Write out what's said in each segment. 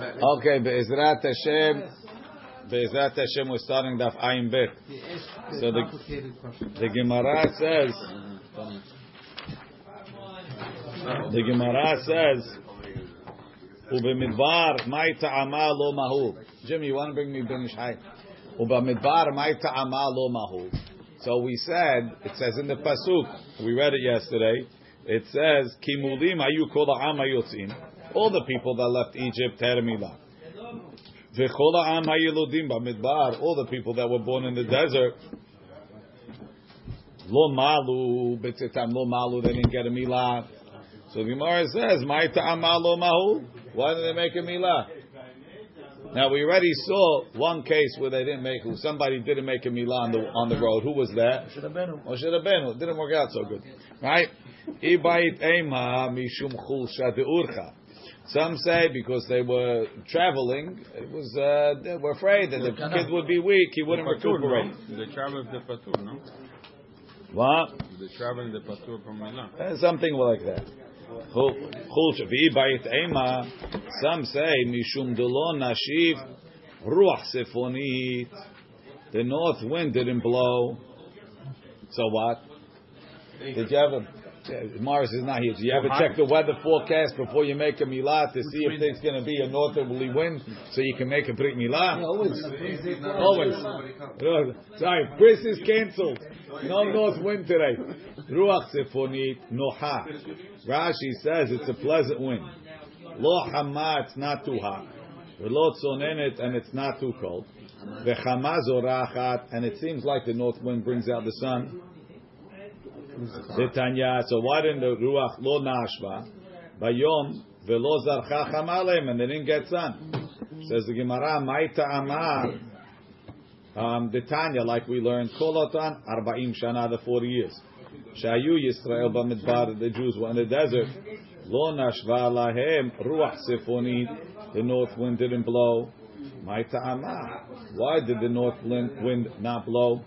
Okay, Be'ezrat Hashem, Be'ezrat Hashem, we're starting Daf Ayin Bet. So the, the Gemara says, the Gemara says, Ubemidbar, mai ta'ama lo mahu. Jimmy, you want to bring me Ben Ishai? Ubemidbar, mai ta'ama lo mahu. So we said, it says in the Pasuk, we read it yesterday, it says, ayu kol ha'am hayotzim all the people that left Egypt had a milah. All the people that were born in the desert, lo malu, betzitam lo malu, they didn't get a milah. So the Gemara says, "My ta'ama lo mahu." Why did they make a milah? Now we already saw one case where they didn't make, somebody didn't make a milah on the on the road. Who was that? Should have been. Or should have been. It didn't work out so good, right? Ibait ema mishum chulsha deurcha. Some say because they were traveling, it was uh, they were afraid that the kid would be weak, he wouldn't recuperate. They travel the patur, no? What? They travel the patur from milah. Uh, something like that. Some say mishum delon nashiv ruach sefonit. The north wind didn't blow. So what? Did you have a Morris is not here. Do you ever check the weather forecast before you make a milah to see if there's going to be a northerly wind so you can make a brit milah? always. Always. Sorry, Bris is cancelled. No north wind today. Ruach sefonit noha. Rashi says it's a pleasant wind. Lo hama, it's not too hot. Velo tzonenet, and it's not too cold. Vechama zorachat, and it seems like the north wind brings out the sun. Tanya. So why didn't the ruach lo nashva bayom velo zarcha chamalem and they didn't get sun? Says the Gemara, Maita Amar. Um, the Tanya, like we learned, Kolotan Arbaim Shana, the forty years. Shayu Yisrael Bamidbar, the Jews were in the desert. Lo nashva lahem ruach sefonit. The north wind didn't blow. Maita Amar. Why did the north wind not blow?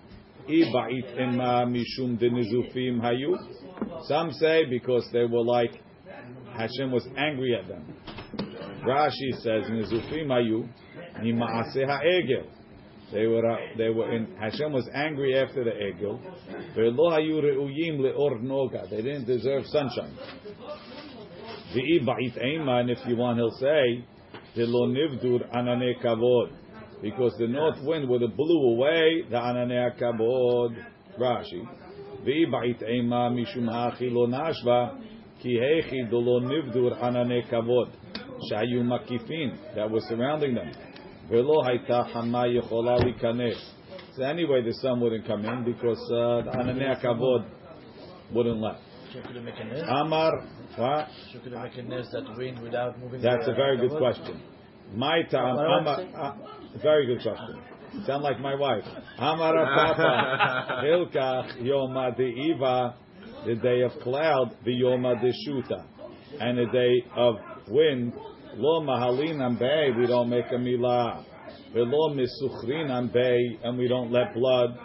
Some say because they were like Hashem was angry at them. Rashi says nizufim hayu. They were uh, they were in Hashem was angry after the egel. They didn't deserve sunshine. Ba'it and if you want, he'll say, Ve'lo nivdur anane kavod because the north wind would have blew away the ananei kabod. Rashi. V'ibait ema mishum hachi lo nashva ki hechi dolo nivdur ananei kabod shayu makifin that was surrounding them. Velo hayta hama yechola. So anyway, the sun wouldn't come in because uh, the ananei kabod wouldn't let. Amar, that wind without moving. That's a very good question. My time, Amar. Uh, very good question. Sound like my wife. Amara Papa Hilkach Yoma Iva, the day of cloud, the Yoma Shuta, and the day of wind. Lo Mahalinam Bay, we don't make a milah. Velo Misuchrinam Bay, and we don't let blood.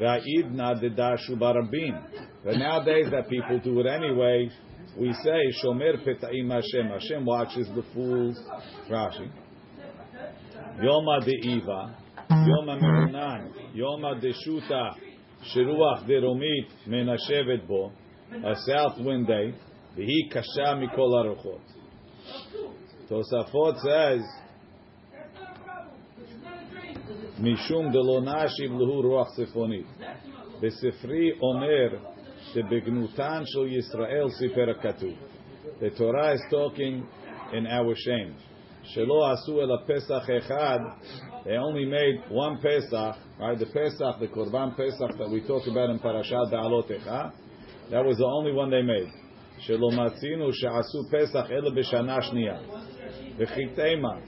Va'idna Dedashu Barabim. But nowadays that people do it anyway, we say Shomer Peta'im Hashem. Hashem watches the fools. Rashi. Yoma de Iva, Yoma Merunan, Yoma de Shuta, Shiruach de Romit Menashevet Bo, a south wind day, Vihi Kasha Mikol Aruchot. Tosafot says, Mishum de lo nashiv lehu ruach sefonit. בספרי אומר Shebignutan shel Yisrael sifer katu. The Torah is talking in our shame. Shelo asu el Pesach echad. They only made one Pesach, right? The Pesach, the Korban Pesach that we talked about in Parashat Beha'alotecha. That was the only one they made. Shelo matzinu she'asu Pesach ele b'shana shniya. V'chi teima.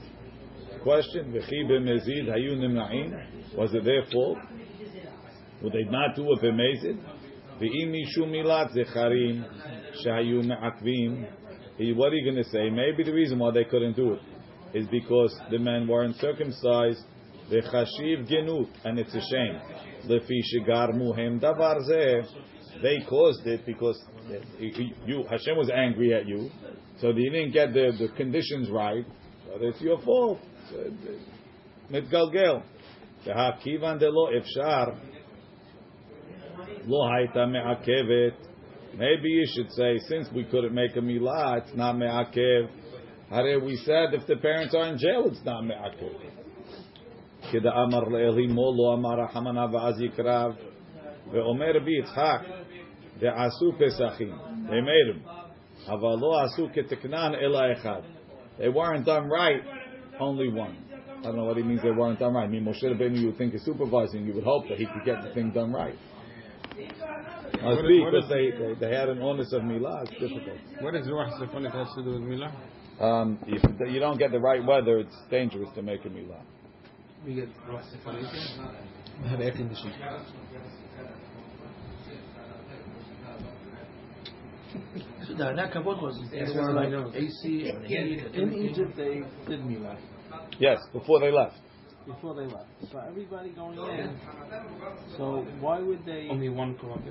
Question, v'chi b'mezid hayu nimnain? Was it their fault? Would they not do a b'mezid? V'im mishu milat zecharim she'hayu me'akvim. What are you going to say? Maybe the reason why they couldn't do it is because the men weren't circumcised. The chashiv genut, and it's a shame. Lefi shegarmu hem davar zeh. They caused it because you Hashem was angry at you, so they didn't get the, the conditions right. whether it's your fault. מתגלגל. והכיוון דלא אפשר, לא הייתה מעכבת. Maybe you should say, since we couldn't make a milah, it's not me'akev. Hare, we said if the parents are in jail, it's not me'akev. כדאמר לאלימו לא אמר רחמנה ואז יקרב ואומר רבי יצחק דעשו פסחים they made them אבל לא עשו כתקנן אלא אחד they weren't done right only one I don't know what he means they weren't done right I mean Moshe Rabbeinu you would think is supervising you would hope that he could get the thing done right must What be is- because they, they, they had an onus of milah it's difficult What does Ruach Sefonit has to do with Milah? um, if you don't get the right weather it's dangerous to make a milah We get Ruach Sefonit. We have air conditioning. So the Nakavot was Yes, they like. AC and heat. In. Egypt, they did Milah yes before they left before they left. So everybody going in. So why would they? Only one Korban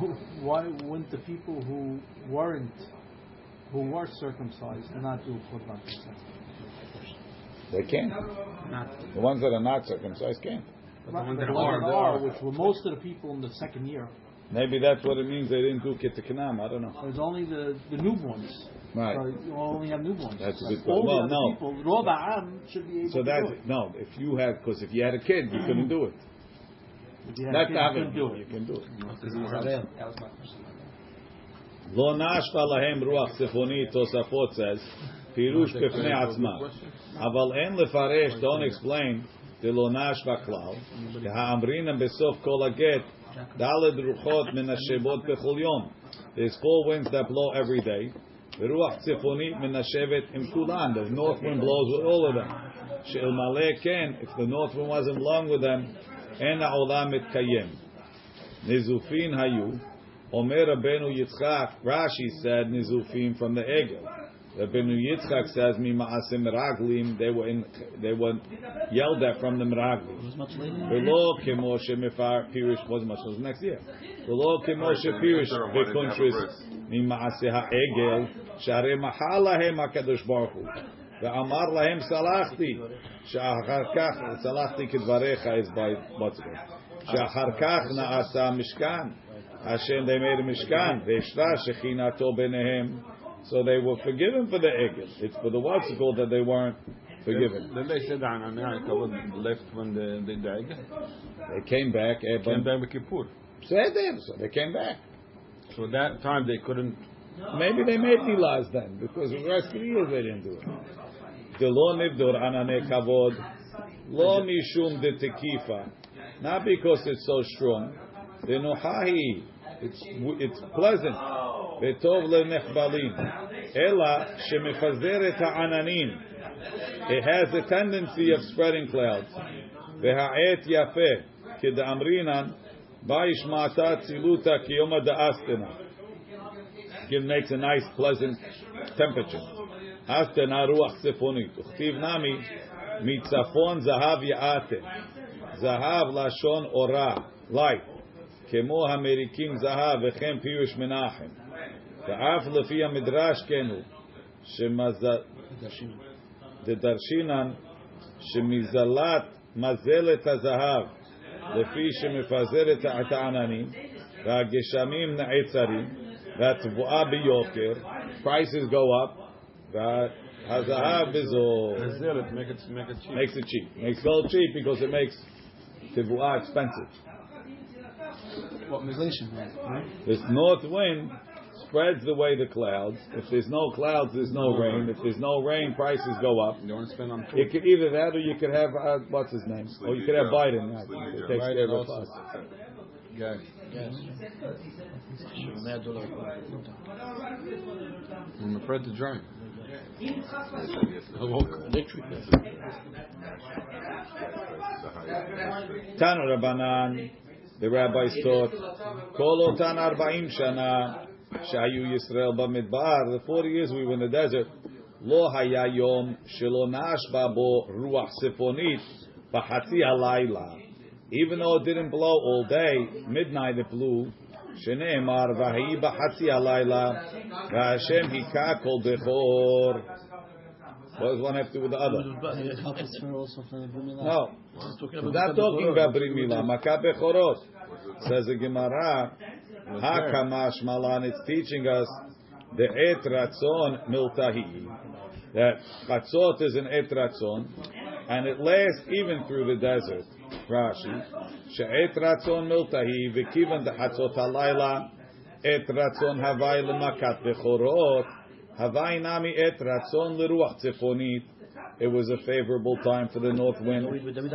Why wouldn't the people who weren't, who were circumcised, not do Korban Pesach? they can't Not. the ones that are not circumcised can't But the ones The that ones that are, are, which were most of the people in the second year. Maybe that's what it means they didn't do kittiknam. I don't know. There's only the, the newborns. Right. So you only have newborns. That's a good All point. the Well, other no. people, Rob Am should be able So to that's do it. no. If you had, because if you had a kid, you couldn't do it. If you had That's kids, not you couldn't do You it. can do it. That was my question. לא נשפה להם רוח צפונית, תוספות says, פירוש בפני עצמה. אבל אין לפרש, don't explain, דלא נשפה כלל, והאמרינם בסוף כל הגט, ד' רוחות מנשבות בכל יום. There's four winds that blow every day. The ruach tzifoni menashevet im kulan. The north wind blows with all of them. She'il ken. If the north wind wasn't along with them, en ha'olam et kayem. Nizufin hayu. Omer Rabbeinu Yitzchak, Rashi said, Nizufim from the Egel. Rabbeinu Yitzchak says, "Mimaasim Raglim, They were in, they were yelled at from the meraglim. It was much later. Below Kemoshe Mifar Pirish was much. It was next year. Below Kemoshe Pirish v'kunshris mimaaseh ha'egel Sharei mahalahem hakadosh baruch hu ve'amar lahem salachti Shacharkach salachti kedvarecha is by what's it? She'achar kach naasa mishkan. Hashem they made a mishkan ve'ishra shechinato benehem. So they were forgiven for the egel. It's for the called that they weren't forgiven. Then they said Ananei Kavod left when the the Daig They came back. eh, came but back with Kippur. said them, so they came back. So that time they couldn't. Maybe they made milas then, because the rest of the they didn't do it. The lo nivdor anane kavod, lo mishum de tekifa, not because it's so strong. The nohahi, it's it's pleasant. Vetov lenechbalim, ela shemefazeret ha'ananim. It has a tendency of spreading clouds. V'ha'et yafeh, kid'amrinan, ba'ishmata tziluta kiyoma da'astena. It makes a nice, pleasant temperature. Astena ruach tzefonit. Uchtiv nami mitzafon zahav ya'ate. Zahav lashon ora, light. כמו המריקים זהב וכן פירוש מנחם. ואף לפי המדרש כן הוא, דדרשינן שמזלת מזלת הזהב, לפי שמפזרת את העננים, והגשמים נעצרים, והתבואה ביוקר, prices go up, והזהב בזול. Zil it, make it make it cheap. Makes it cheap. Makes gold cheap because it makes tibua expensive. What inflation, right? This north wind spreads the way the clouds. If there's no clouds, there's no rain. If there's no rain, prices go up. You want to spend on You food. could either that, or you could have uh, what's his name, or you could have Biden. I think. It takes care Biden of also. us. Gas. Yes. Mea dollar. I'm afraid to drive. I'll walk. Electric. Tanu Rabbanan, the rabbis taught, Kol otan arba'im shana, Shayu Yisrael Bamidbar, the 40 years we were in the desert, Lo hayayom shilonash babo ruach sifonit bahati alayla. Even though it didn't blow all day, midnight it blew. Sheneemar vahayi bahati alayla. v'Hashem hika kol bechor. What does one have to do with the other? No, we're not talking about brimila. Makabechorot says the Gemara. Hakamash Malan, it's teaching us the Et Ratzon Miltahi. That Chatzot is an Et Ratzon, and it lasts even through the desert. Rashi. She'et Ratzon Miltahi, v'kivan the Chatzot halayla, Et Ratzon Havai Lemakat Bechorot, Havai Nami Et Ratzon Leruach Tzefonit. It was a favorable time for the north wind.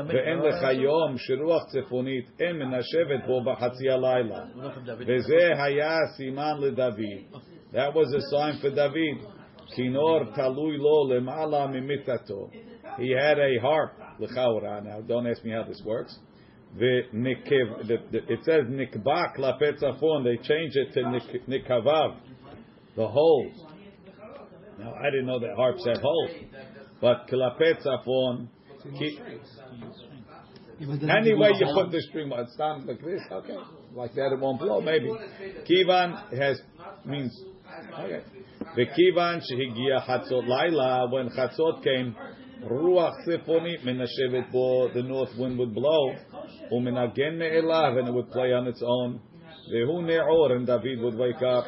ואין לך יום שרוח צפונית אין מנשבת בו בחצי הלילה. וזה היה סימן לדוד. That was a sign for David. כינור תלוי לו למעלה ממיטתו. He had a harp, לכאורה. Now, don't ask me how this works. ונקב, the- the- it says נקבע כלפי צפון. They changed it to nik- נקביו. The holes. Now, I didn't know that harps have holes. But kilapetzafon. Anyway, you put the string, it sounds like this. Okay, like that, it won't blow. Maybe kivan has means okay. Oh, the kivan shehigia chatzot laila when chatzot came. Ruach sifonit menashevet bo the north wind would blow, umenagen me'elav and it would play on its own. Vehu ne'or and David would wake up.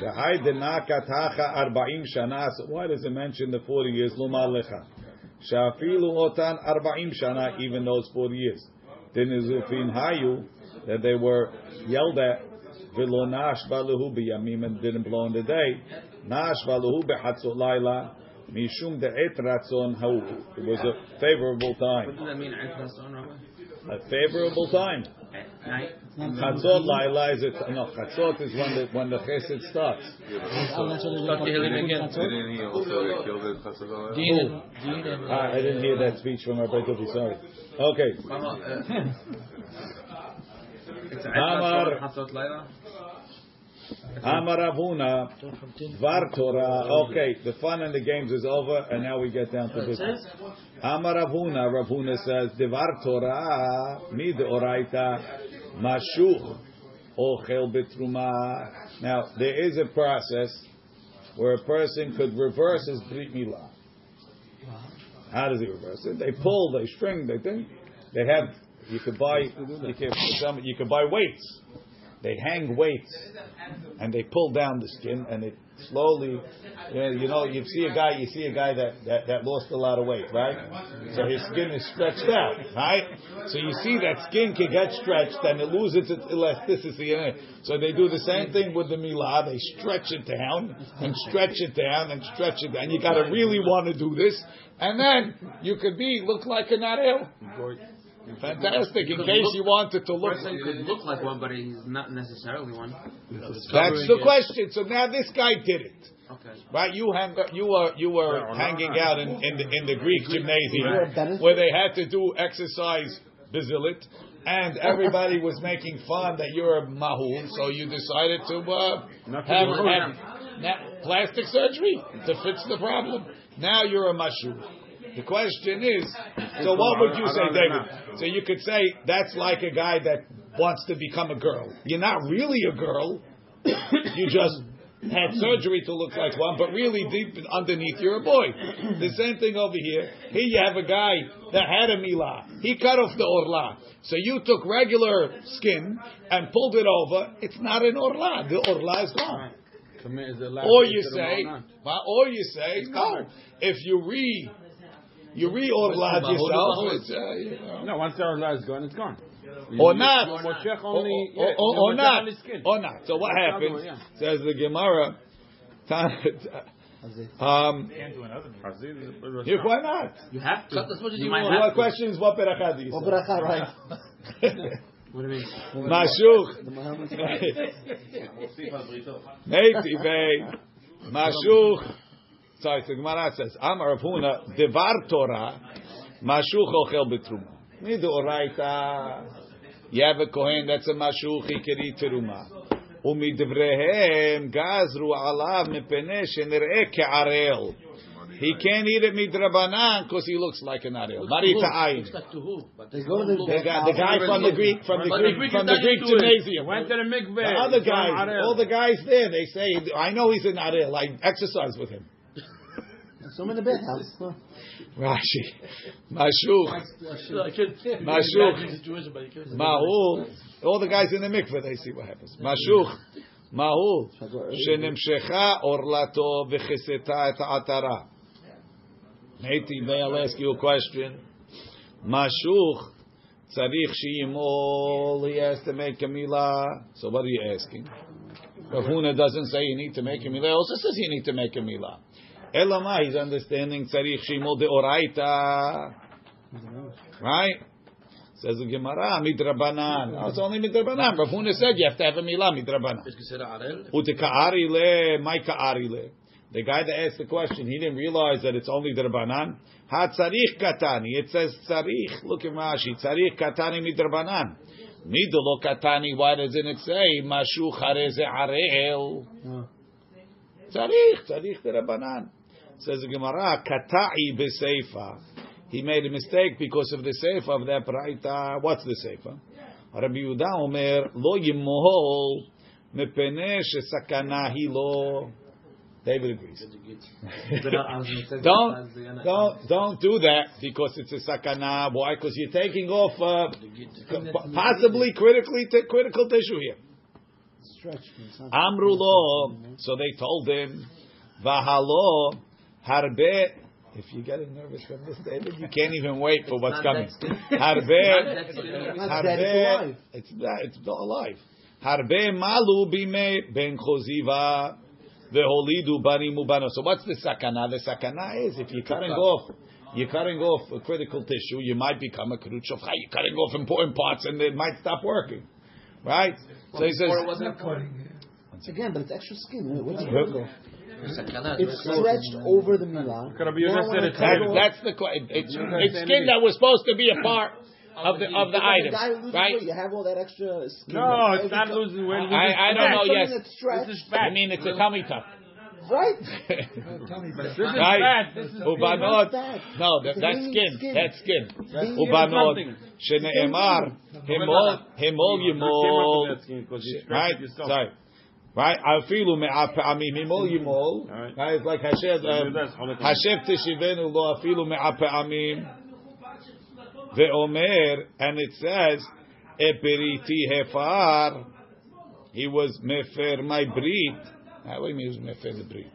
V'hai denakat hacha arba'im shana, so why does it mention the 40 years? Lumar lecha. Shafilu otan arba'im shana, even those 40 years. Dinizufin hayu, that they were yelled at, v'lo nash baluhu b'yamim, and didn't blow in the day. Nash baluhu b'chatzot laila, mishum de'et ratzon hau. It was a favorable time. What does that mean? At Ratzon, Rabbi? A favorable time. At night? Chatzot laila is it, no, chatzot is when the, when the chesed starts. Oh, that's what Start healing again. Didn't he also get killed at Chassadah? Dean Dean Ah, I didn't hear that speech from Rabbi Kofi, sorry. Okay. It's at Amar- Ratzon, Hatzot Laila? Amar Avuna, Dvar Torah. Okay, the fun and the games is over, and now we get down to business. Amar Avuna, Ravuna says, Dvar Torah, mid oraita, mashuch, ochel betruma. Now, there is a process where a person could reverse his brit milah. How does he reverse it? They pull, they string, they think. They have, you could buy, you can, some, you could buy weights. They hang weights and they pull down the skin and it slowly, you know, you see a guy, you see a guy that, that, that lost a lot of weight, right? So his skin is stretched out, right? So you see that skin can get stretched and it loses its elasticity. in it. So they do the same thing with the milah. They stretch it down and stretch it down and stretch it down. You got to really want to do this, and then you could be look like a narel. Fantastic. In case you wanted to look. person could look like one, but he's not necessarily one. That's the question. So now this guy did it. Okay. Right, you hang, you were you were hanging out in, in the in the Greek gymnasium benefit- where they had to do exercise bizilit, and everybody was making fun that you're a mahul, so you decided to uh, have, have na- plastic surgery to fix the problem. Now you're a mashu. The question is, so what would you say, David? So you could say that's like a guy that wants to become a girl. You're not really a girl. You just had surgery to look like one, but really deep underneath you're a boy. The same thing over here. Here you have a guy that had a milah. He cut off the orla. So you took regular skin and pulled it over. It's not an orla. The orla is gone. Or you say, or you say, no. If you re, you re orla yourself, uh, you know. No, once the orla is gone, it's gone. or not, or, only, or, yeah, or, or not, on his skin. or not. So what happens? other way, Says the Gemara. Um, you, why not? You have to. Cut as much you might have What to. question is what beracha do you say? bracha, right. What do you mean? Mashuch. The Muhammad- Neitivei. Mashuch. Sorry, the Gemara says, Amar of Huna, Devar Torah, Mashuch Ochel Betruma. Midoraita. You have a Kohen that's a Mashuch, he can eat Teruma. ומדבריהם Gazru Alav Mepenesh שנראה כערל. He can't eat it midrabanan because he looks like an arel. Marita ayin. The guy, the guy from the Greek, from the Greek, from the Greek gymnasium. Went to the mikveh. The other guys, all the guys there, they say, I know he's an arel. I exercise with him. So I'm in the bathhouse. House. Rashi. Mashuch. Mashuch. Mahul. All the guys in the mikveh, they see what happens. Mashuch. Mahul. Shenimshecha orlato v'cheseta et atara. Maybe I'll ask you a question. Mashuch. Tzarich shiyimol. He has to make a milah. So what are you asking? Rav Huna doesn't say you need to make a milah. Also says you need to make a milah. Elama, he's understanding tzarich sheyimol de oraita. Right? Says the Gemara, midrabanan. No, it's only midrabanan. Rav Huna said you have to have a milah midrabanan. Est-ce que c'est la harel? Uteka'ari le, my ka'ari le. The guy that asked the question, he didn't realize that it's only the Rabbanan. Ha tzarich katani. It says tzarich. Look at Rashi. Tzarich katani midrabanan. Midolo katani. Why doesn't it say mashu chareze arel? Oh. Tzarich. Tzarich the Rabbanan. Says the Gemara, kata'i beseifa. He made a mistake because of the seifa of that baraita. What's the seifa? Rabbi Yehuda Omer, lo yimohol mepene shesakana hi lo. David agrees. don't, don't, don't do that because it's a sakana. Why? Because you're taking off uh, possibly critically t- critical tissue here. Stretch. Amru lo. So they told him, Vahalo harbe. If you're getting nervous from this, David, you can't even wait for what's coming. that Harbe. It's alive. It's that. It's not alive. Harbe malu bime ben choziva veholidu bani mubano. So what's the sakana? The sakana is if you're cutting off, you're cutting off a critical tissue, you might become a krut shofcha. You're cutting off important parts, and it might stop working. Right? So he says. Or it wasn't Again, but it's extra skin. What's the Well, critical? Sakana, It's it's stretched over the milah. Rabbi You Yehuda don't said wanna it's cut That, that's the que- it's, it's skin that was supposed to be a part oh, of the of the But item, guy right? weight, you have all that extra skin. No, Every it's not losing weight. I, I don't know. Yes. This is I mean it's a tummy tuck, Right? This is right? fat. This is Ubanot. fat. No, that, that's skin. skin. That's skin. Ubanot. something. Sheneemar himol himol yimol. Right? Sorry. Right? Afilu me'apa'amim himol yimol. Right. Right? It's like Hashem. um, Hashem teshivenu lo afilu me'apa'amim. Ve'omer, and it says, Eperiti hefar. He was mefer my brit. Ah, What do you mean he was mefer the brit?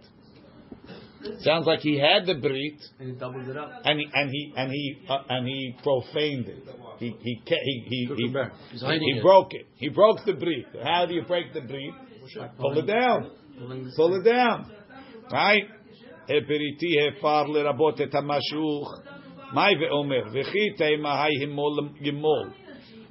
Sounds like he had the brit and he doubles it up. and he and he and he uh, and he profaned it. He he ca- he he he, He's he broke it. He broke the brit. How do you break the brit? Pull it down. Pull it down. Right? Eperiti hefar lerabot et hamashuch. Mai ve'omer. V'chi teima hai himol yimol.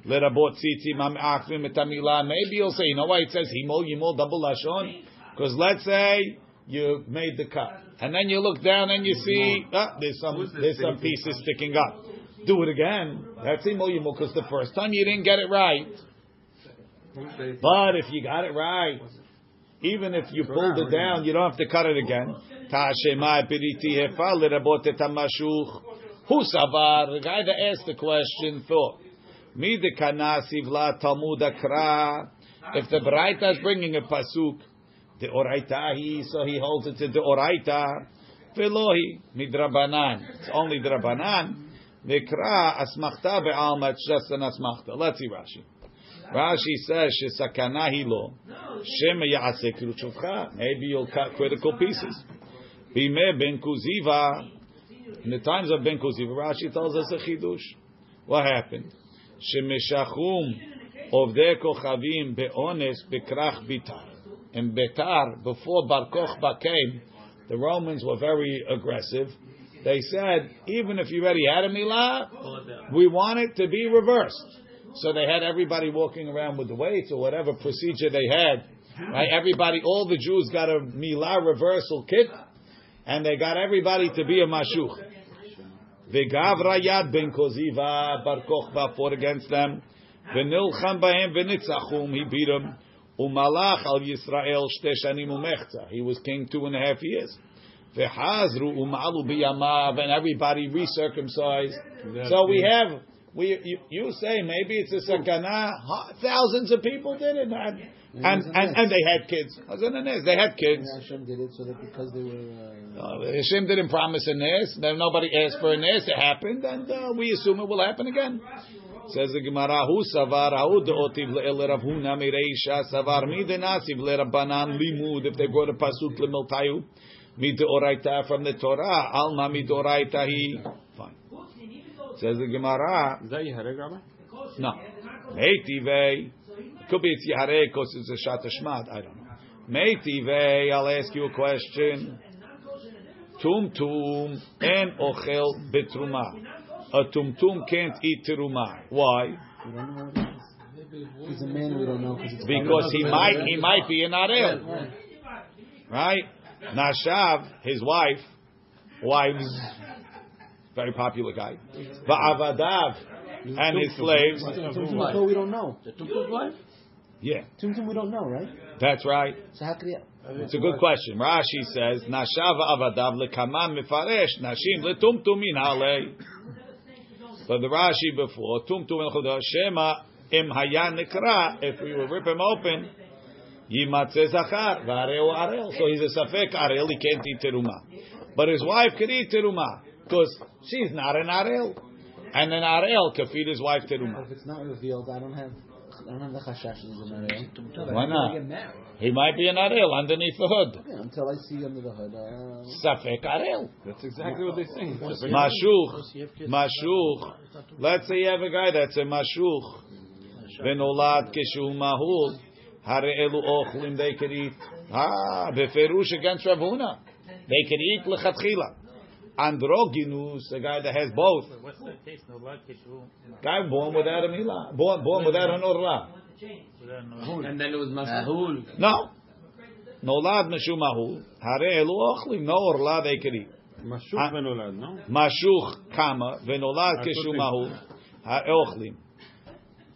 Lerabot tzitzim ha'me'achvim et hamilah. Maybe you'll say, you know why it says himol yimol double lashon? Because let's say you made the cut. And then you look down and you see, ah, there's some, there's some pieces sticking up. Do it again. That's himol yimol because the first time you didn't get it right. But if you got it right, even if you pulled it down, you don't have to cut it again. Hu savar, the guy that asked the question thought, Mi de kana sivla talmud akra. If the Baraita is bringing a pasuk, the oraita he, so he holds it to the oraita. Velohi midrabanan. It's only drabanan. Mikra asmachta be'alma. Just an asmachta. Let's see Rashi. Rashi says shesakana hilo shema yaaseh kiruchuvcha. Maybe you'll cut critical pieces. Bime ben kuziva. In the times of ben kuziva, Rashi tells us a chidush. What happened? Shemeshachum their kochavim beones bekrach bitar. In Betar, before Bar Kochba came, the Romans were very aggressive. They said, even if you already had a milah, we want it to be reversed. So they had everybody walking around with the weights or whatever procedure they had. Right? Everybody, all the Jews got a milah reversal kit, and they got everybody to be a mashuch. V'gavra yad ben koziva bar kochba fought against them. V'nilcham bahem v'nitzachum he beat them. Umalach al Yisrael shte shanim umechza. He was king two and a half years. V'hazru umalu biyamav and everybody recircumcised. So we have we you, you say maybe it's a sakana. Thousands of people did it, and and, and, and they had kids. I was in the. They had kids. Yeah, Hashem did it so that because they were. Uh, Uh, Hashem didn't promise a. Then nobody asked for a nest. It happened, and uh, we assume it will happen again. Says the Gemara, "Hu savar hu deotiv le'el Rav Huna mireisha savar mi denasiv le'Rabbanan limud." If they brought a pasuk lemiltayu, mi deoraita from the Torah, alma mi deoraita hi. Fine. Says the Gemara, Is that Yehareg, Rabbi? no. Meitive. Could be it's Yahareh because it's a Shat Shmat. I don't know. Meitive. I'll ask you a question. Tum tum en ochel betruma. A tum tum can't eat teruma. Why? we don't know what it is. He's a man we don't know because it's Because he might he might be an arel, right? Nashav, his wife, wives, very popular guy. Va'avadav and his slaves. Tum Tum we don't know. The Tumtum's wife? Yeah, Tum Tum we don't know, right? that's right. So how could he? It's a good question. Rashi says, "Nashav avadav lekamam mifaresh nashim letumtumin halei." But the Rashi before tumtum el chodah shema im hayan nikra. If we will rip him open, yimatze zachar v'areu arel. So he's a safek arel. He can't eat teruma, but his wife could eat teruma because she's not an arel, and an arel can feed his wife teruma. If it's not revealed, I don't have. I don't have the chashash that he's a married. Why not? He might be an arel underneath the hood. Yeah, until I see under the hood. Uh, Safek arel. That's exactly what they're saying. Mashuch, mashuch. Let's say you have a guy that's a mashuch. ונולד כשהוא מהול, הרי אלו אוכלים, they could eat. Ah, בפירוש against Rav Huna. They could eat לכתחילה. Androginus, a guy that has both. What's the case? No Guy born without a milah, born, born without an orla. And then it was uh, mahul. No. Nolad meshum mahul. Hare elu ochlim. No orla they could eat. Mashuch venolad, no? Mashuch kama venolad keshum mahul. Hare ochlim.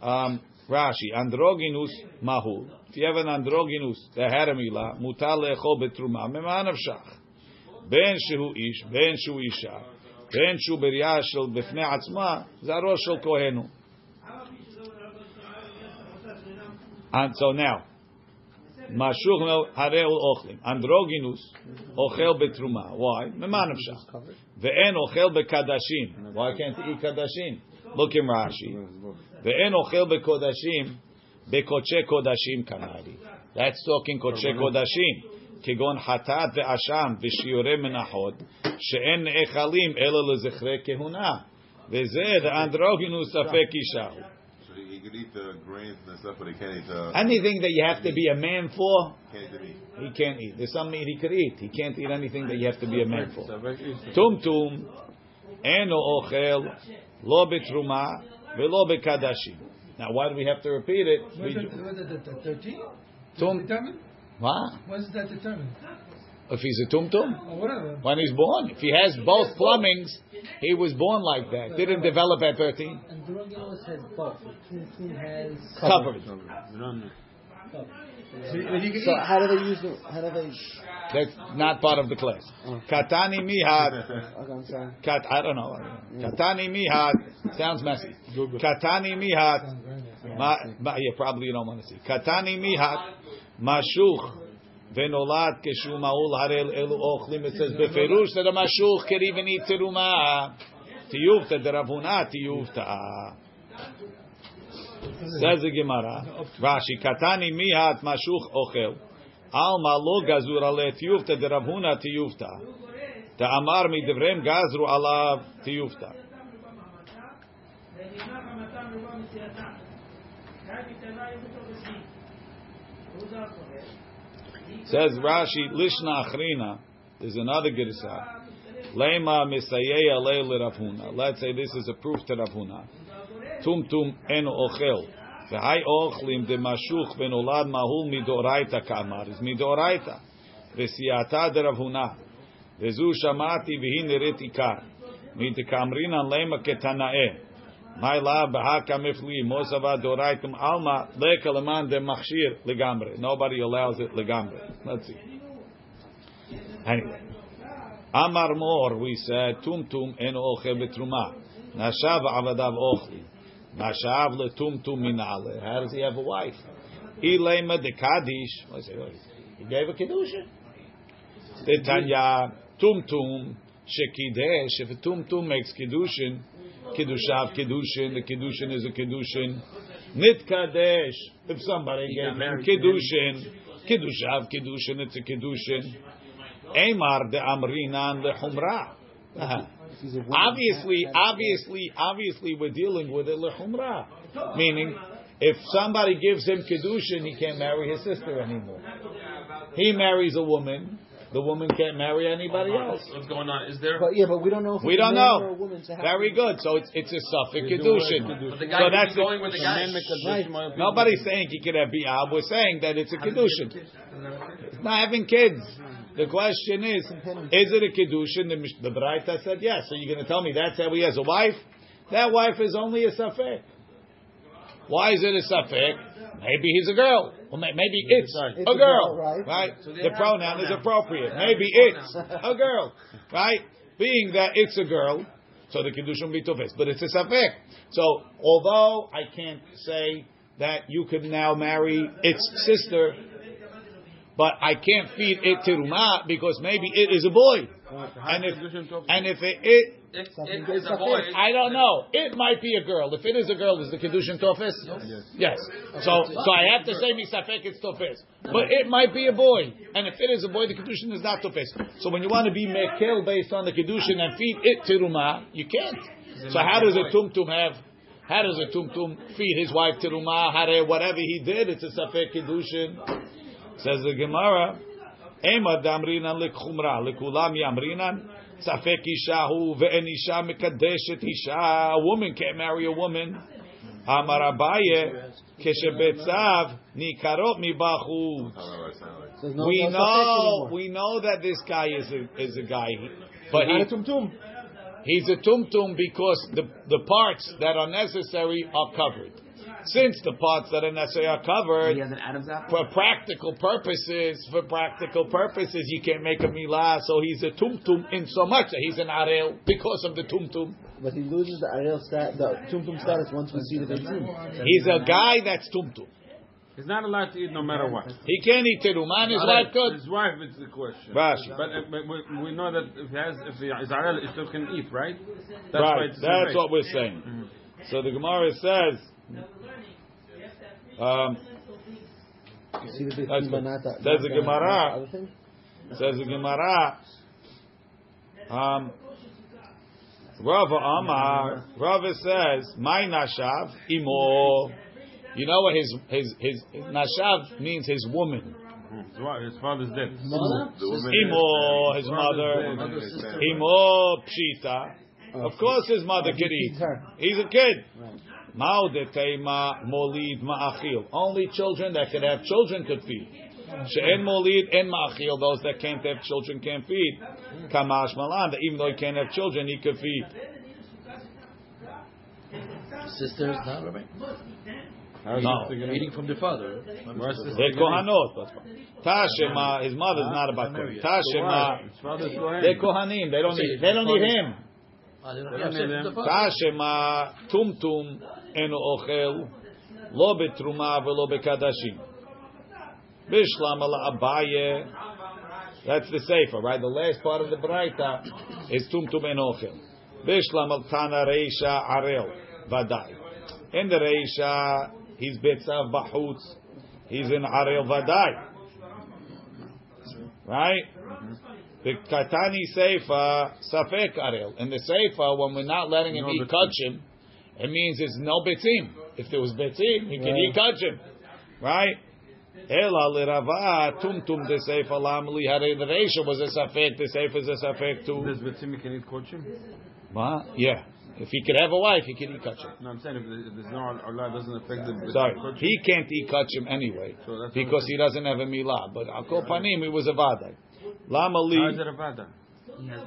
Um, Rashi, androginus mahul. If you have an androginus, the haramila, mutal lecho betruma, meman of shach. בין שהוא איש, בין שהוא אישה, בין שהוא בראייה של בפני עצמה, זה הראש של כהן הוא. And so now, משוך הרי הוא אוכלים. אנדרוגינוס אוכל בתרומה. Why? ממה נפשך? ואין אוכל בקדשים. Can't he eat קדשים? Look in. ואין אוכל בקודשים, בקודשי קודשים כנראה. That's talking קודשי קודשים. כגון חטאת ואשם ושיעורי מנחות, שאין נאכלים אלא לזכרי כהונה. וזה דאנדרוגינוס ספק אישה הוא. So he, he could eat the grains and stuff, but he can't eat the. Anything that you have to be a man for, Can't eat the meat. he can't eat. There's some meat he could eat. He can't eat anything that you have to be a man for. ספק איש. טומטום אינו אוכל לא בתרומה ולא בקדשים. Now why do we have to repeat it? Was We- it, was it the, the 13? Tum- Determined? What? Was that determined? If he's a tumtum? Or whatever. When he's born. If he has both plumbings, he was born like that. Didn't develop at 13. Androginus has both. Tum Tum has Covered. We don't know. But he can so how do they use the? How do they? That's not part of the class. Katani mihat. Okay, I'm sorry. Kat, I don't know. Katani mihat. Sounds messy. Katani mihat. Ma, ma, yeah, probably you don't want to see. Katani mihat. Mashuch venolat keshumaul harel elu ochlim. It says beferush that a mashuch can even eat teruma. Tiyuvta deravuna tiyuvta. Says the Gemara. Rashi katani mihat mashuch ochel. Alma lo gazur ale tiyuvta deravuna tiyuvta. Ta'amar midivrem gazru alav tiyuvta. Thank you. Says Rashi, Lishna Achrina, there's another Girsa. Lema Misayeh Alei Ravuna. Let's say this is a proof to Ravuna. Tum tum en ochel. V'hai ochlim de mashuch v'nolad mahul midoraita kamar. Is midoraita. V'siyata de Ravuna. V'zu shamati v'hi neret ikar. Mitakamrinan lema ketanae. Nobody allows it legambre. Let's see. Anyway, Amar Mor, we said, Tum Tum en ochel betruma. Nashav avadav ochli. Nashav le Tum Tum minale. How does he have a wife? Ilema de Kaddish. He gave a Kedusha. Tanya Tum Tum Shekidesh. If a Tum Tum makes Kedushin, Kedushav Kedushin, the Kedushin is a Kedushin. Nit Kadesh. If somebody gave him Kedushin, Kedushav Kedushin, it's a Kedushin. Emar de Amrinan lechumra. Uh-huh. Obviously, obviously, obviously, we're dealing with it lechumra, meaning if somebody gives him kedushin, he can't marry his sister anymore. He marries a woman. The woman can't marry anybody else. What's going on? Is there? But yeah, but we don't know if We don't know. a woman to Very good. So it's it's a suffix kedushin. But the guy So could that's be a- going with the guy. Right. Nobody's saying he could have bi'ab. We're saying that it's a kedushin. It's not having kids. The question is, is it a kedushin? The, Mish- the Braita said yes. So you're going to tell me that's how he has a wife? That wife is only a safek. Why is it a safek? Maybe he's a girl. Well, may- maybe it's It's a girl, right? right? So The pronoun is appropriate. Maybe it's a girl, right? Being that it's a girl, so the kedushin will be tofes, but it's a safek. So although I can't say that you could now marry its sister, but I can't feed it teruma because maybe it is a boy, and if and if it, it If Something it is a boy, I don't know. It might be a girl. If it is a girl, is the kedushin tofes? Yes. Yes. So, so I have to say misafek it's tofes, but it might be a boy, and if it is a boy, the kedushin is not tofes. So when you want to be mekel based on the kedushin and feed it teruma, you can't. So how does a tumtum have? How does a tumtum feed his wife teruma? How do, whatever he did, it's a safek kedushin. Says the Gemara, Ema damrinan lekhumra lekulam yamrinan. Safek isha hu ve'en isha mekadeshet isha. A woman can't marry a woman. Amar Abaye, keshebetzav nikarot mibachut. We know, we know that this guy is a, is a guy, but he, Not a tumtum. he's a tumtum because the, the parts that are necessary are covered. Since the parts that are necessary are covered, He has an Adam's apple. for practical purposes, for practical purposes, you can't make a milah. So he's a tumtum in so much that he's an arel because of the tumtum. But he loses the Arel stat, the tumtum status once we see the Beitzim. He's a guy that's tumtum. He's not allowed to eat no matter what. He can't eat teruman. His wife could. His wife is the question. Rashi. But, uh, but we, we know that if he has, if he is Arel, he still can eat, right? That's why right. it's That's what we're saying. So the Gemara says. Um, You see the Beitzim, That's but good. not the, Says the the- Gemara. not the other thing? Says the Gemara. Um, Rava Amar. Rava says, "My nashav imo." You know what his his his, his nashav means? His woman. His wife- His father's dead. Imo, his His mother. Imo pshita. Of course, his mother Oh, could eat. He's a kid. Right. Mao de teima molid ma'achil. Only children that can have children could feed. She'en molid en ma'achil. Those that can't have children can't feed. Kamash malan. Even though he can't have children, he could feed. sisters, no, Rabbi? How's No. he gonna- Eating from the father. The They're second? kohanot. Tashema. His mother's not about kohen. Tashema. His father's Kohen. They're kohanim. They don't need. They don't need him. Ah, they don't They have don't sex need with the them. father. תשמע טומטום אינו אוכל לא בתרומה ולא בקדשים. בשלמה לאביי, that's the sefer, right? The last part of the Braita is טומטום אינו אוכל. בשלמה תנא רישא ערל, ודאי. In the רישא, he's ביצב בחוץ, he's in ערל ודאי. Right? The Katani Seifa, Safek Arel. In the Seifa, when we're not letting him No eat betzim. kachim, it means there's no betzim. If there was betzim, he can eat kachim. Right? Ela lirava tum tum de Seifa lamli hare the Reisha was a Safek, the Seifa is a Safek too. Does Betzim can eat kochim? Ma? Yeah. If he could have a wife, he could eat kachim. No, I'm saying if there's no Allah, doesn't affect the Sorry, he can't eat kachim anyway So because he doesn't have a milah. But al kol panim, he was a vadai. Lama li. How is li, it a vada?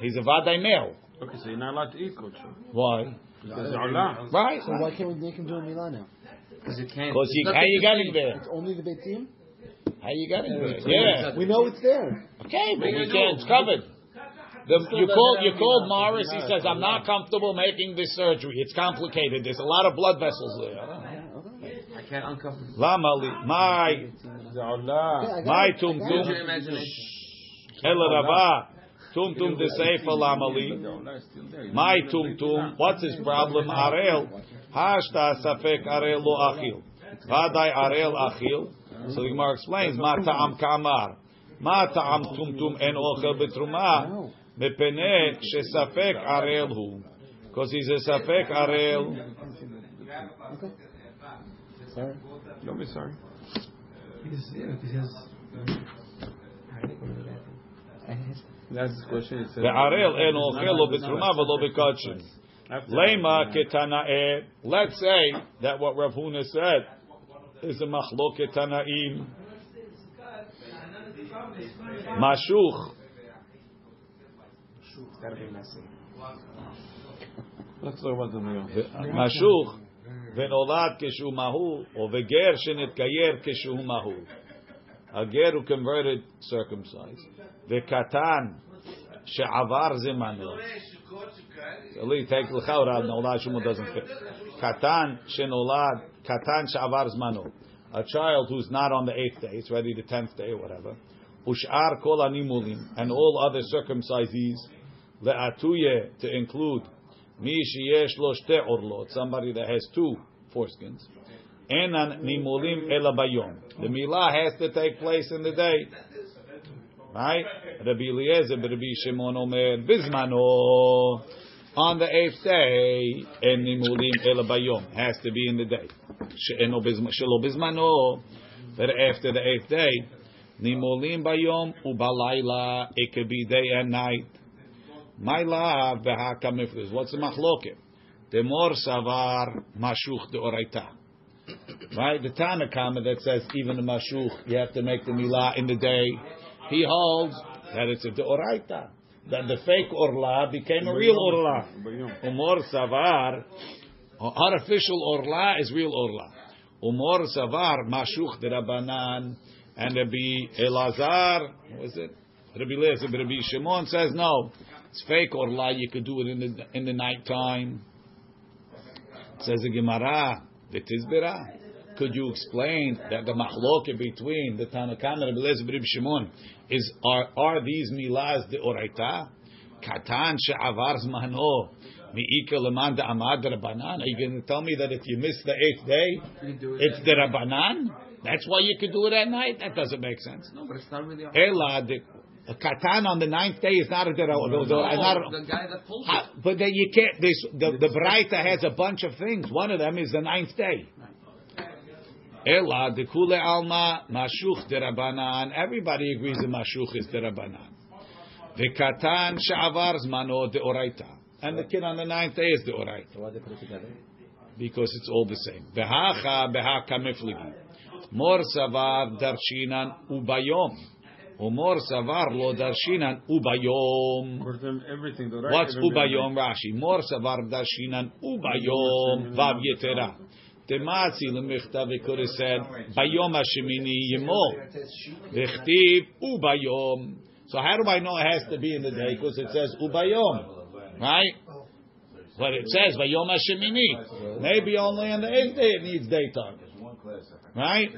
he's a vadai male. Okay, so you're not allowed to eat kochim. Why? Because there's Allah. Right? So why can't we make him do a Milah now? Because you can't. Because you, how nothing you to got say. him there? It's only the Beitzim? How you got him there? it's Yeah. We know it's there. Okay, but we you can't. do? It's covered. The, you called you called Morris. He says I'm not comfortable making this surgery. It's complicated. There's a lot of blood vessels there. I can't uncover. Lama li my my tum Use tum tum Tumtum de Sefer Lamali. My tum, what's his problem? Arel. Hashta Safek Arel Lo Achil. Vaday Arel Achil. So the Gemara explains, Ma Ta'am Kamar. Ma Ta'am tum, En Ochel Betruma. Mepene She Safek Arel Hu. Because he's a Safek Arel. Sorry? Don't be sorry. He's, yeah, he has... Uh, That's the question. It says- וערל אין אוכל לא בתרומה ולא בקודשים. למה כתנאי, let's say that what Rav Huna said is a מחלוקת תנאים. משוך It's gotta be messy. Let's talk about the meal. משוך ונולד כשהוא מהול, או וגר שנתגייר כשהוא מהול. הגר הוא converted circumcised, וקטן שעבר זמנו. לי, take לך הוראה, נולד שום doesn't fit. קטן שנולד, קטן שעבר זמנו. A child who's not on the eighth day, it's ready the tenth day or whatever. ושאר כל הנימולים, and all other circumcisees, לאטויה, to include מי שיש לו שתי עורלות, somebody that has two foreskins, אינן נימולים אלא ביום. The milah has to take place in the day. Right? Rabbi Eliezer, Rabbi Shimon Omer, Bizmano, on the eighth day, en nimulim ela bayom, has to be in the day. Shelo bizmano, but after the eighth day, nimulim bayom ubalayla, it could be day and night. My love, behakamiflis. What's the machloket? Demor savar mashuch de oraita. Right? The Tanakama that says even the mashuch, you have to make the milah in the day. He holds that it's a deoraita. That the fake orla became a real orla. Umor savar, uh, artificial orla is real orla. Umor savar mashuch de rabanan and Rabbi Elazar, what was it? Rabbi Elazar, Rabbi Shimon says no, it's fake orla. You could do it in the in the night time. Says the Gemara, the Tizbera. Could you explain that the mahloke between the Tanakam and Rabbi Elazar Rabbi Shimon is are are these milas de oraita? Katan she'avar zmano mi'ika leman amad rabbanan. Are you going to tell me that if you miss the eighth day, it's the rabbanan? That's why you could do it at night. That doesn't make sense. No, but it's not really. Ela the a katan on the ninth day is not a dera. No, not a- the guy that it. But then you can't. This, the the Braita has a bunch of things. One of them is the ninth day. Ela de kule alma mashuch derabanan. Everybody agrees that mashuch is derabanan. V'katan she'avar zmano deoraita. And the kid on the ninth day is deoraita So why they put it together? because it's all the same. V'hacha b'haka mifligi. Mor savar darshinan ubayom. Umor savar lo darshinan ubayom. For them, everything. though, right? What's ubayom Rashi? Mor savar darshinan ubayom vav yetera. Tematzi lemichtav it could have said bayom hashemini yimol. V'chtiv ubayom. So how do I know it has to be in the day? Because it says ubayom, right? But it says bayom hashemini. Maybe only on the eighth day it needs daytime, right?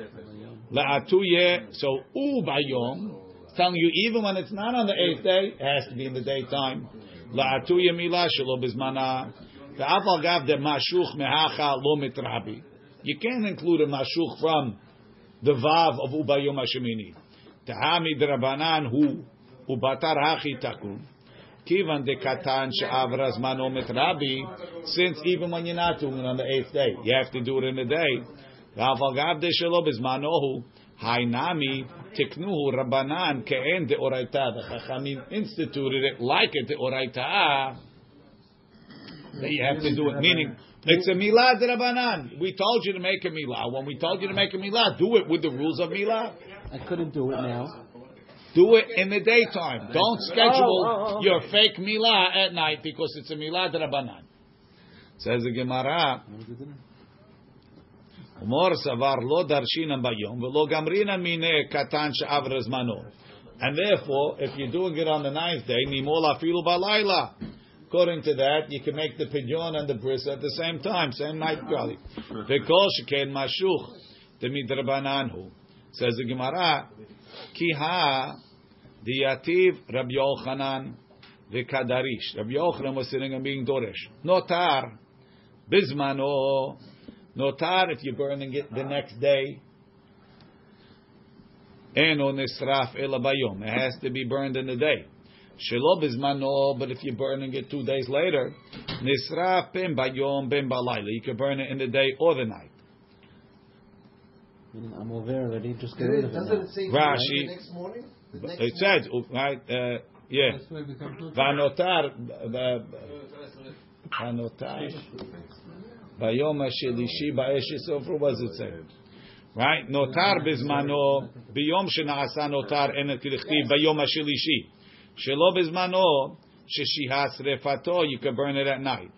La'atuye. So ubayom. Telling you even when it's not on the eighth day, it has to be in the daytime. La'atuye milah shelo bizmana. You can't include a mashuch from the vav of ubayom hashemini. Tahami drabanan hu ubatar hachi takun. Kivan de katan she'avra zmano mitrabi. Since even when you're not doing it on the eighth day, you have to do it in the day. Ve'aval gav de shelo bizmanohu. Hainami tiknuhu rabanan ke'en de oraita. The Chachamim instituted it like a de oraita. That you have to do it. Meaning, it's a milah de rabanan. We told you to make a milah. When we told you to make a milah, do it with the rules of milah. I couldn't do it now. Do it in the daytime. Don't oh, schedule Oh, oh, oh, your fake milah at night because it's a milah de rabanan. Says the Gemara. Umor savar lo darshinan bayom velo gamrina mine katan zmano. And therefore, if you're doing it on the ninth day, nimol afilu balayla. According to that, you can make the pidyon and the bris at the same time, same night probably. V'kol sheken mashuch demidrabananhu. Says the Gemara, ki ha diyativ Rabbi Yochanan the v'kadarish. Rabbi Yochanan was sitting and being doresh. Notar bizmano. Notar if you're burning it the next day. Eno nisraf ela bayom. It has to be burned in the day. Shelo bizmano, but if you're burning it two days later, nisraf ben bayom ben balayla. You can burn it in the day or the night. I'm aware already. Just get Doesn't rid it, of it. doesn't now. it say Rashi. the next morning? The next It says right, uh, yeah. That's why we come to Vanotar, uh, vanotar. Bayom hashelishi ba'esh yisofru. What does it say? Right? Notar bizmano biyom shena'asa notar enet kilichti bayom Shelov bezmano she sheshihas refato, you can burn it at night.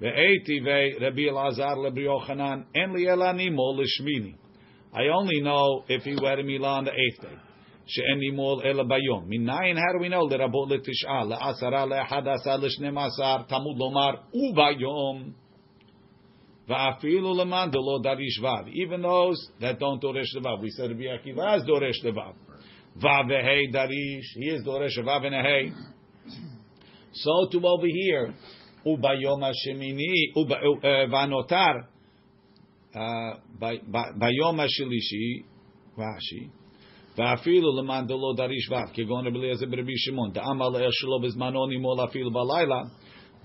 Ve'etivei Rabbi Elazar Rabbi Yochanan, en lielanimo lishmini. I only know if he were milah on the eighth day. She'en nimol el bayom. Minayin, how do we know? that Rabbi letish'a, le'asara, le'ahad asar, le'shnem asar, tamud lomar, ubayom. Even those that don't Doresh Levav. We said Rabbi Akiva is do Levav. וו והי דריש, he is דורש וו ונהי. So to over here, וביום השמיני, וב- אה, והנותר, אה, ב- ב- ביום השלישי, רש"י, ואפילו למאן דלא דריש ו', כגון רבי אליעזר ברבי שמעון, דאמר לאל שלו בזמנו נימול אפילו בלילה,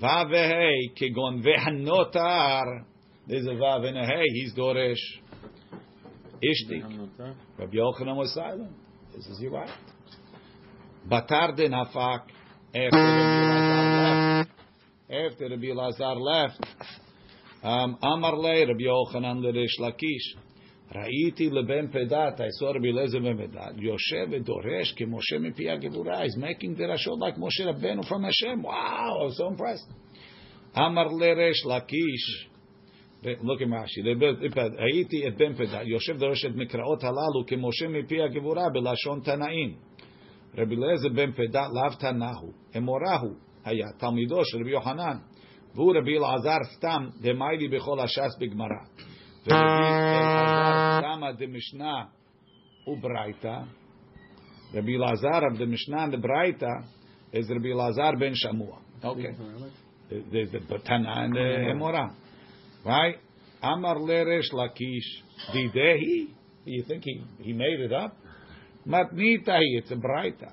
ו' וה' כגון והנותר, there's a ו' and a ה', he's דורש. ishtik. Rabbi Yochanan was silent. This is your right. Batar de nafak after Rabbi Lazar left. Um, Amar le Rabbi Yochanan de Resh Lakish. Ra'iti leben pedat. I saw Rabbi Lezer ben Pedat. Yosef edoresh ki Moshe mipiya gevura. He's making the Rashi like Moshe Rabbeinu from Hashem. Wow, I was so impressed. Amar le Resh Lakish look at Rashi, ראיתי את בן פדת, יושב דורש את מקראות הללו כמשה מפי הגבורה בלשון תנאים. רבי אליעזר בן פדת לאו תנאו, אמורהו היה תלמידו של רבי יוחנן, והוא רבי אלעזר סתם דמיילי בכל הש"ס בגמרא. ורבי אלעזר סתמא דמשנה וברייתא, רבי אלעזר of the Mishnah and the Braita is Rabbi Elazar ben Shamua. Right? Amar leresh lakish didehi. You think he, he made it up? Matnitahi, it's a Braita.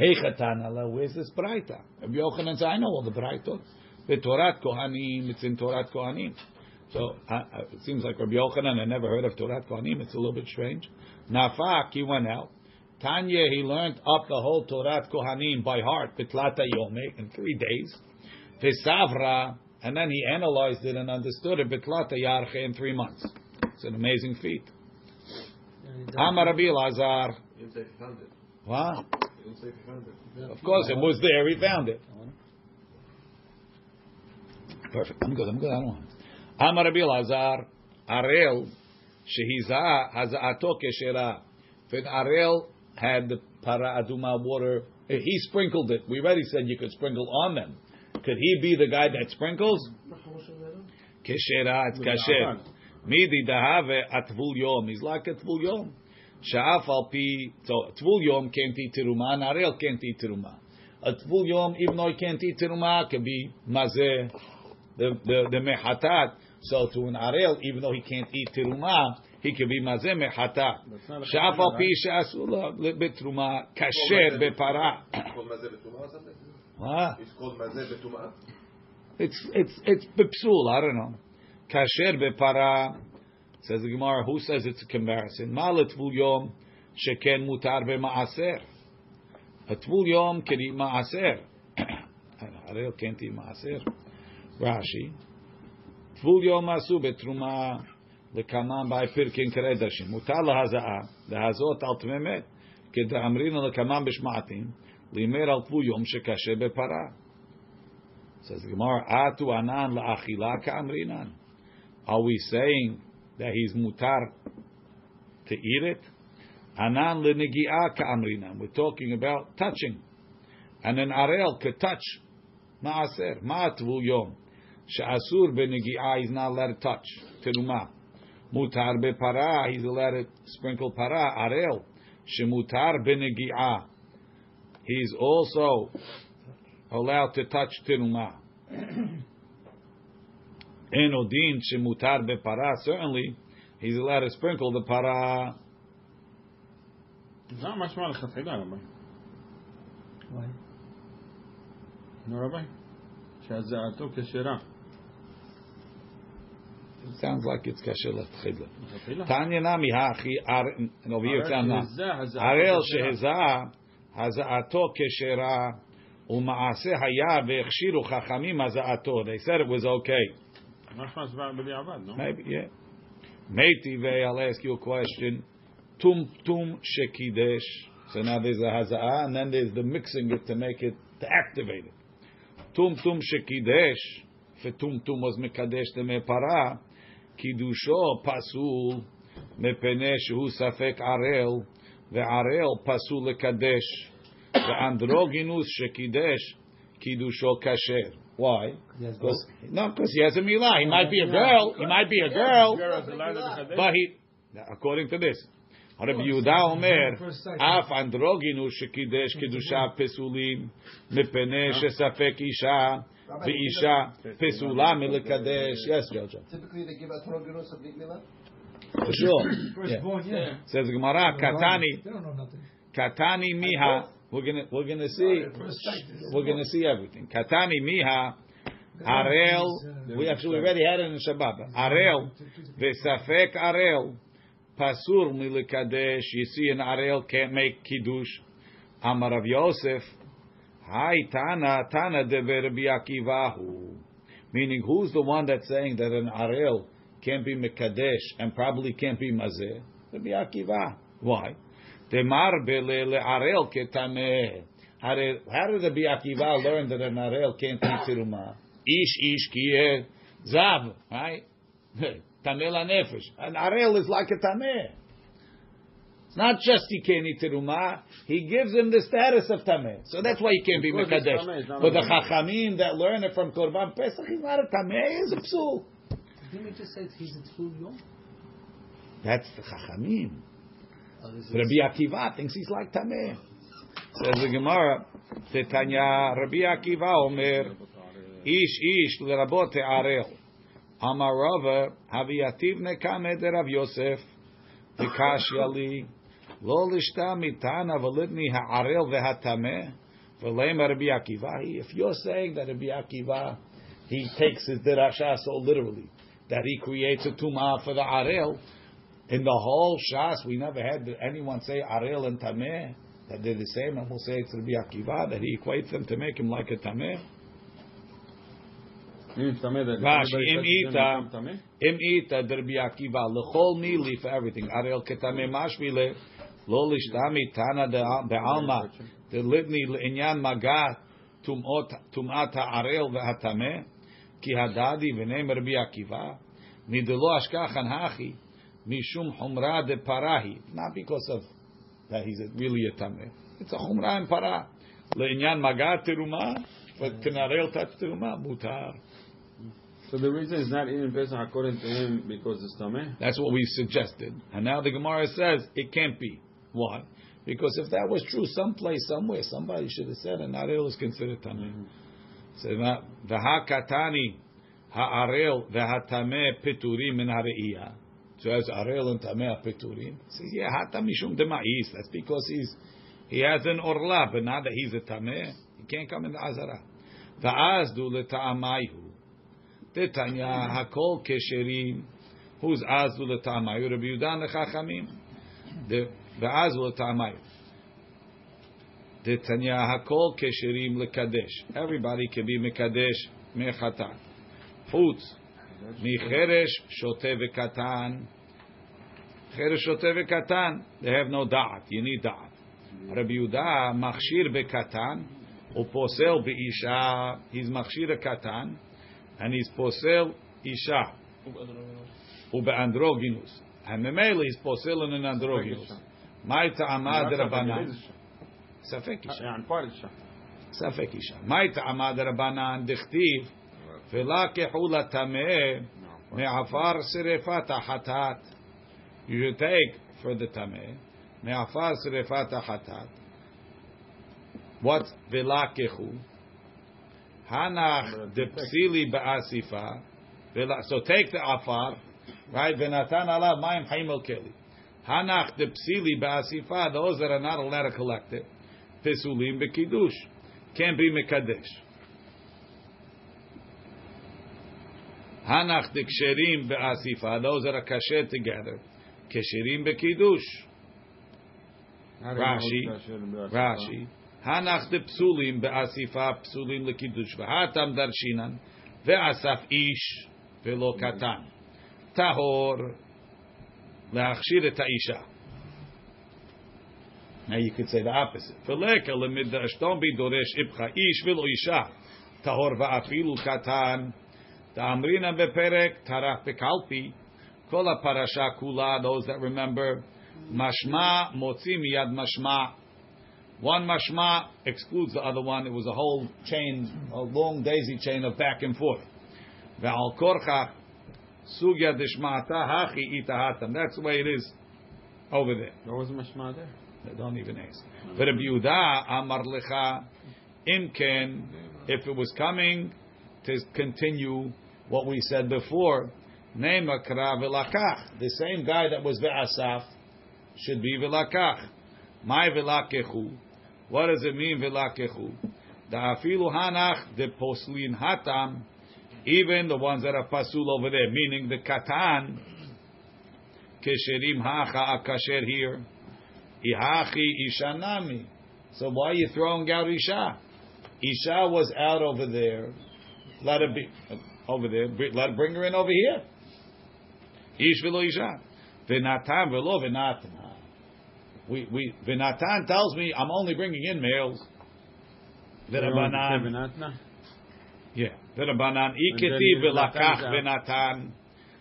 Heichatana, where's this Braita? Rabbi Yochanan says, I know all the Braitot. The Torat Kohanim, it's in Torat Kohanim. So uh, uh, it seems like Rabbi Yochanan had never heard of Torat Kohanim. It's a little bit strange. Nafak, he went out. Tanya, he learned up the whole Torat Kohanim by heart, Bitlata Yome, in three days. Vesavra, and then he analyzed it and understood it, Bitlata Yarche, in three months. It's an amazing feat. Amar Rabbi Lazar. You didn't say if you found it. What? You didn't say if you found it. Of course, it was there. He found it. Perfect. I'm good. I'm good. I don't want. it. Amar Rabbi Lazar, Arel, shehiza hazaato keshera. If Arel had the para aduma water, eh, he sprinkled it. We already said you could sprinkle on them. Could he be the guy that sprinkles? Keshera, it's kasher. Midi dahave atvul yom. He's like a tvul yom. Sha'af al pi. So tvul yom can't eat teruma, and Arel can't eat teruma. A tvul yom, even though he can't eat teruma, can be mazeh, the the the mehatat. So to an Arel, even though he can't eat teruma, he can be mazeh mehatat. Sha'af al pi she'asula betruma kasher bepara. It's called mazeh betumah or something? What? It's called mazeh betumah? It's it's it's bepsul. I don't know. Kasher bepara. Says the Gemara. Who says it's a comparison? Malet tvul yom sheken mutar b'maaser. A tvul yom can eat maaser. Arel can't eat maaser. Rashi. Tvul yom asu betruma lekaman by pirkin keredashim. Mutar lahazaa. Lahazot al tmemet. כדאמרינא לקמן בשמעתים, limer al yom shekashe bepara. Says Gemara, atu anan la'achila ka'amrinan. Are we saying that he's mutar to eat it? Anan lenegi'a ka'amrinan. We're talking about touching. And an arel could touch. Ma'aser, ma'atvu yom. Sha'asur benegi'a, he's not allowed to touch. Tenuma. Mutar bepara, he's allowed to sprinkle para, arel. Shemutar benegi'a. benegi'ah. He's also allowed to touch terumah. Enodin shemutar bepara. Certainly, he's allowed to sprinkle the para. זה משמע לכתחילה, רבי. Why? נו רבי? שהזעתו כשרה. It sounds like it's kasher l'tchila. לכתחילה. Tanya nami hachi ar- and over here it's הרי not. שזה הזעתו הראל כשרה. שהזה, הזעתו כשרה, ומעשה היה והכשירו חכמים הזעתו. They said it was okay. משמע זה בדיעבד, נו? Maybe, yeah. Meiti I'll ask you a question. Tum tum shekidesh. So now there's a haza'ah, and then there's the mixing it to make it, to activate it. Tum tum shekidesh. For tum tum was mekadesh the mepara. Kidusho pasul mepene arel. Ve'arel pasul lekadesh. Ve'androginus shekidesh. Kidusho kasher. Why? Because, no, because he has a milah. He might be a girl. He might be a girl. But he, according to this, Rabbi Yehuda Omer, Af androginu shekidesh kedusha pesulim mepene shesafek isha veisha pesula milekadesh. Yes, Jojo. Typically, they give a troginus of Nikmila. For sure. Yeah. Firstborn, yeah. Says Gemara, Katani, They don't know nothing. Katani miha. We're gonna we're gonna see we're gonna see everything. Katani miha. Arel, we actually already had it in Shabbat. Arel, Vesafek Arel, Pasur milikadesh. You see, an Arel can't make kiddush. Amar of Yosef, Hi Tana Tana de Rabbi Akivahu. Meaning, who's the one that's saying that an Arel can't be mekadesh and probably can't be mazeh? Rabbi Akiva. Why? Demar bele le Arel ketameh. How did how did Rabbi Akiva learn that an Arel can't be tirumah? Ish ish kieh zav, right? Tameh la nefesh. An Arel is like a tameh. It's not just he can't eat terumah. He gives him the status of tameh. So that's why he can't be Because mekadesh. But the a tameh. chachamim that learn it from Korban Pesach, he's not a tameh. He's a psul. Didn't we just say he's a Tvul Yom? That's the chachamim. Oh, Rabbi Akiva thinks he's like tameh. Says the Gemara, Tetanya, Rabbi Akiva Omer, Ish ish lerabot arel. Amar Rava, Haviyativ nekame de Rav Yosef, Vikashya li, Lo lishta mitana velitni ha'arel vehatameh, V'leima Rabbi Akiva. If you're saying that Rabbi Akiva, he takes his derasha so literally, that he creates a tumah for the arel, in the whole Shas, we never had anyone say Arel and Tameh, that they're the same, and we'll say it's Rabbi Akiva, that he equates them to make him like a Tameh. Rashi, im ita, im ita, the Rabbi Akiva, lechol mili for everything, Arel ketameh mashvile, lo lishtami tana de alma, the litni inyan magat, tumot, tumat ha'arel ve'hatameh, ki hadadi v'neim Rabbi Akiva, nidelo ashkachan hachi, mishum humra de parahi, not because of that he's really a tameh. It's a humra and para. Le'inyan magat teruma, but tenarel teruma mutar. So the reason is not eating Pesach according to him because it's tameh. That's what we suggested. And now the Gemara says it can't be. Why? Because if that was true, someplace, somewhere, somebody should have said an arel is considered tameh. Mm-hmm. So that the hakatani ha'arel v'hatameh piturim min ha'reiyah. So as arel and tameh piturim. Says yeah, hatam mishum dema'is. That's because he's he has an orla, but now that he's a tameh, he can't come in the azara. Va'azdu leta'amayhu. Tetanya hakol kesherim. Who's azdu leta'amayu? Rabbi Yudan lechachamim. The va'azdu leta'amayu. Tetanya hakol kesherim lekadesh. Everybody can be mekadesh mechatat. חוץ מחרש, שוטה וקטן. חרש, שוטה וקטן, they have no דעת, you need דעת. רבי יהודה מכשיר בקטן, הוא פוסל באישה, he's מכשיר הקטן, and he's פוסל אישה. ובאנדרוגינוס. הממילא he's פוסל in an אנדרוגינוס. מהי טעמה דרבנן? ספק אישה. ספק אישה. מהי טעמה דרבנן? דכתיב you take for the tameh me'afar sirefat hatat. What velakehu? Hanach depsili ba'asifa. So take the afar, right? Venatan alav mayim haimel keli. Hanach depsili ba'asifa. Those that are not allowed to collect it, pesulim bekidush, can't be mekadesh. Hanach the ksherim be'asifa, those that are kasher together, kesherim be'kiddush. Rashi, Rashi. Hanach the psulim be'asifa, psulim lekiddush. V'hatam darshinan, ve'asaf ish, ve'lo katan. Tahor, le'achshir et ha'isha. Now you could say the opposite. Feleka lemidash, don't be doresh ibcha ish velo isha. Tahor va'afilu katan. Ta'amrina beperek taraf bekalpi. Kol parasha kula, those that remember. Mashma motzi miyad mashma. One mashma excludes the other one. It was a whole chain, a long daisy chain of back and forth. Ve'al korcha sugya dishmata hachi itahatam. That's the way it is over there. There was a mashma there. Don't even ask. But Rabbi Yehuda Amar Lecha Imken, if it was coming to continue what we said before, Vilakach. The same guy that was Ve'asaf should be Vilakach. My Vilakechu. What does it mean Vilakechu? The Afilu Hanach, the Poslin Hatam, even the ones that are Pasul over there, meaning the Katan, Kesherim Hacha Akasher here. Ihachi Ishanami. So why are you throwing out Isha? Isha was out over there. Let her be over there. Let bring her in over here. Ish velo Isha. V'natan velo v'natan. We we v'natan tells me I'm only bringing in males. V'rabanan. Yeah. V'rabanan iketi v'lakach v'natan.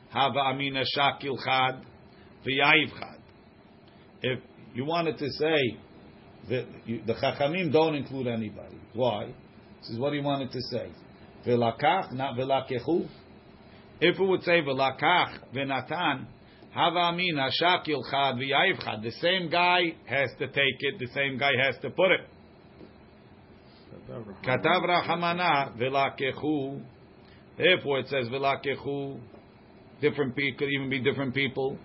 Hava amina shakil chad. V'yayiv chad. If you wanted to say that you, the Chachamim don't include anybody. Why? This is what he wanted to say. Velakach, not velakechu. If it would say velakach venatan, hava amin hashakil chad v'yayiv chad. The same guy has to take it. The same guy has to put it. Katav rahamana velakechu. Therefore, it says velakechu. Different people could even be different people.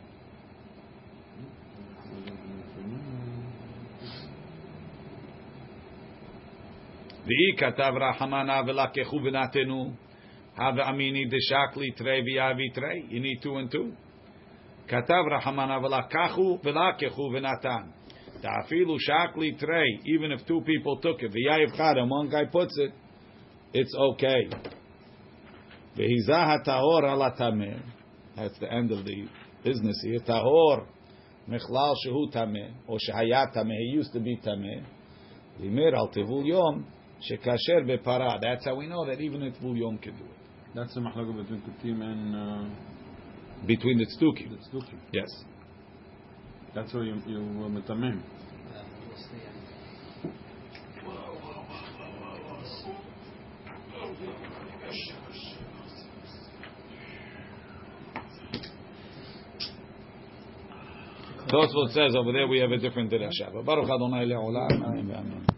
V'i katav rahamana v'lakechu v'natenu. Have deshakli trei v'yavi trei. You need two and two. Katav rahamana v'lakachu v'lakechu v'natan. Ta'afilu. Even if two people took it, v'yayiv chad, and one guy puts it, it's okay. V'hizah tahor ala tameh. That's the end of the business here. Tahor mechlal shehu tameh, or shehayat tameh. He used to be tameh. Limir al tevul yom. Shekasher bepara. That's how we know that even a Tvul Yom can do it. That's the mahlaka between the Kutim and uh, Between the Tzdukim. the Tzdukim. Yes. That's why you you were metamim. Tosfot says over there we have a different Dirashah. Baruch Adonai le'olam. Amen.